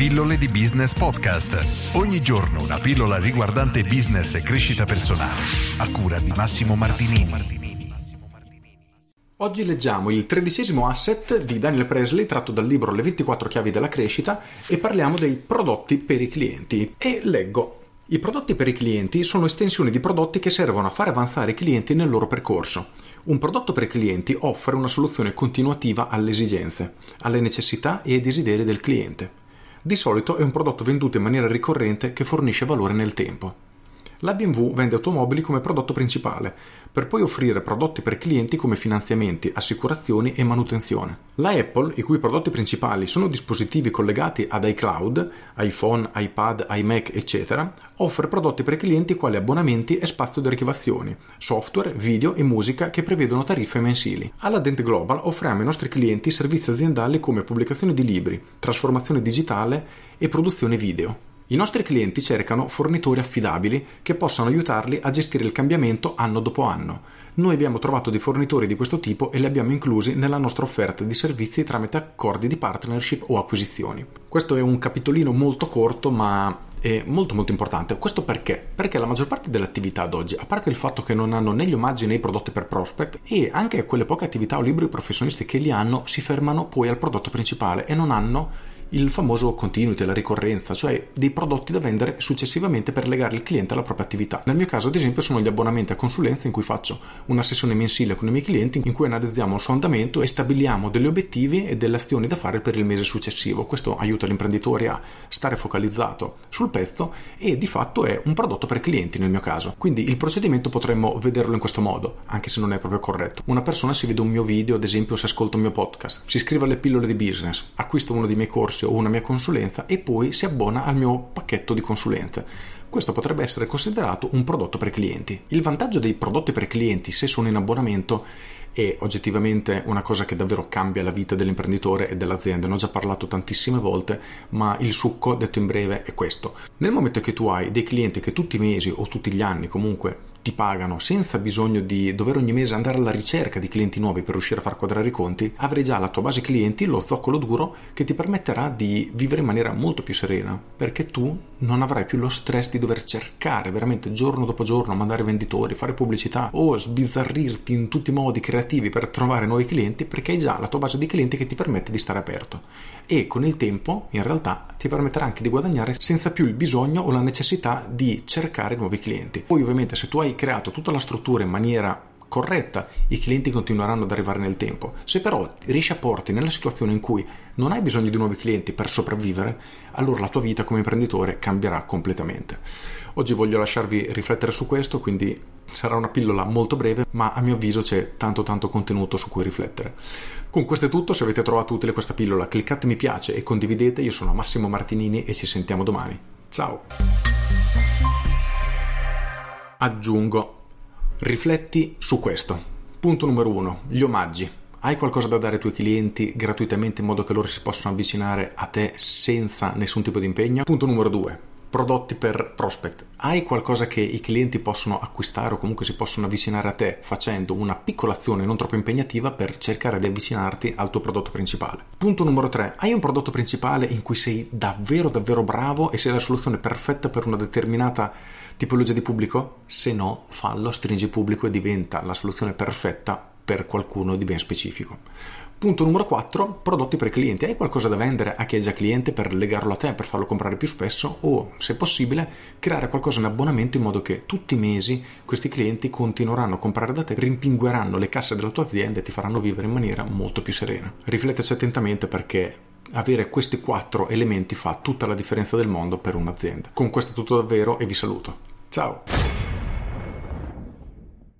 Pillole di Business Podcast. Ogni giorno una pillola riguardante business e crescita personale. A cura di Massimo Martinini. Oggi leggiamo il tredicesimo asset di Daniel Presley tratto dal libro Le 24 chiavi della crescita e parliamo dei prodotti per i clienti. E leggo i prodotti per i clienti sono estensioni di prodotti che servono a far avanzare i clienti nel loro percorso. Un prodotto per i clienti offre una soluzione continuativa alle esigenze, alle necessità e ai desideri del cliente. Di solito è un prodotto venduto in maniera ricorrente che fornisce valore nel tempo. La BMW vende automobili come prodotto principale, per poi offrire prodotti per clienti come finanziamenti, assicurazioni e manutenzione. La Apple, i cui prodotti principali sono dispositivi collegati ad iCloud, iPhone, iPad, iMac, eccetera, offre prodotti per clienti quali abbonamenti e spazio di archivazioni, software, video e musica che prevedono tariffe mensili. Alla Dent Global offriamo ai nostri clienti servizi aziendali come pubblicazione di libri, trasformazione digitale e produzione video. I nostri clienti cercano fornitori affidabili che possano aiutarli a gestire il cambiamento anno dopo anno. Noi abbiamo trovato dei fornitori di questo tipo e li abbiamo inclusi nella nostra offerta di servizi tramite accordi di partnership o acquisizioni. Questo è un capitolino molto corto ma è molto molto importante. Questo perché? Perché la maggior parte delle attività ad oggi, a parte il fatto che non hanno né gli omaggi né i prodotti per prospect, e anche quelle poche attività o libri professionisti che li hanno, si fermano poi al prodotto principale e non hanno il famoso continuity, la ricorrenza, cioè dei prodotti da vendere successivamente per legare il cliente alla propria attività. Nel mio caso, ad esempio, sono gli abbonamenti a consulenza in cui faccio una sessione mensile con i miei clienti in cui analizziamo il suo andamento e stabiliamo degli obiettivi e delle azioni da fare per il mese successivo. Questo aiuta l'imprenditore a stare focalizzato sul pezzo e di fatto è un prodotto per clienti nel mio caso. Quindi il procedimento potremmo vederlo in questo modo, anche se non è proprio corretto. Una persona si vede un mio video, ad esempio, se ascolta un mio podcast, si iscrive alle pillole di business, acquista uno dei miei corsi corsi o una mia consulenza e poi si abbona al mio pacchetto di consulenze. Questo potrebbe essere considerato un prodotto per clienti. Il vantaggio dei prodotti per clienti, se sono in abbonamento, è oggettivamente una cosa che davvero cambia la vita dell'imprenditore e dell'azienda. Ne ho già parlato tantissime volte, ma il succo, detto in breve, è questo. Nel momento che tu hai dei clienti che tutti i mesi o tutti gli anni comunque ti pagano senza bisogno di dover ogni mese andare alla ricerca di clienti nuovi per riuscire a far quadrare i conti, avrai già la tua base clienti, lo zoccolo duro che ti permetterà di vivere in maniera molto più serena, perché tu non avrai più lo stress di dover cercare veramente giorno dopo giorno, mandare venditori, fare pubblicità o sbizzarrirti in tutti i modi creativi per trovare nuovi clienti, perché hai già la tua base di clienti che ti permette di stare aperto. E con il tempo, in realtà, ti permetterà anche di guadagnare senza più il bisogno o la necessità di cercare nuovi clienti. Poi ovviamente se tu hai creato tutta la struttura in maniera corretta, i clienti continueranno ad arrivare nel tempo. Se però riesci a porti nella situazione in cui non hai bisogno di nuovi clienti per sopravvivere, allora la tua vita come imprenditore cambierà completamente. Oggi voglio lasciarvi riflettere su questo, quindi sarà una pillola molto breve, ma a mio avviso c'è tanto tanto contenuto su cui riflettere. Con questo è tutto, se avete trovato utile questa pillola cliccate mi piace e condividete, io sono Massimo Martinini e ci sentiamo domani. Ciao! Aggiungo, rifletti su questo. Punto numero uno, gli omaggi. Hai qualcosa da dare ai tuoi clienti gratuitamente in modo che loro si possano avvicinare a te senza nessun tipo di impegno? Punto numero due, prodotti per prospect. Hai qualcosa che i clienti possono acquistare o comunque si possono avvicinare a te facendo una piccola azione non troppo impegnativa per cercare di avvicinarti al tuo prodotto principale. Punto numero 3. Hai un prodotto principale in cui sei davvero davvero bravo e sei la soluzione perfetta per una determinata tipologia di pubblico? Se no, fallo, stringi pubblico e diventa la soluzione perfetta per qualcuno di ben specifico. Punto numero 4, prodotti per clienti. Hai qualcosa da vendere a chi è già cliente per legarlo a te, per farlo comprare più spesso o, se possibile, creare qualcosa in abbonamento in modo che tutti i mesi questi clienti continueranno a comprare da te, rimpingueranno le casse della tua azienda e ti faranno vivere in maniera molto più serena. Rifletteci attentamente perché avere questi quattro elementi fa tutta la differenza del mondo per un'azienda. Con questo è tutto davvero e vi saluto. Ciao!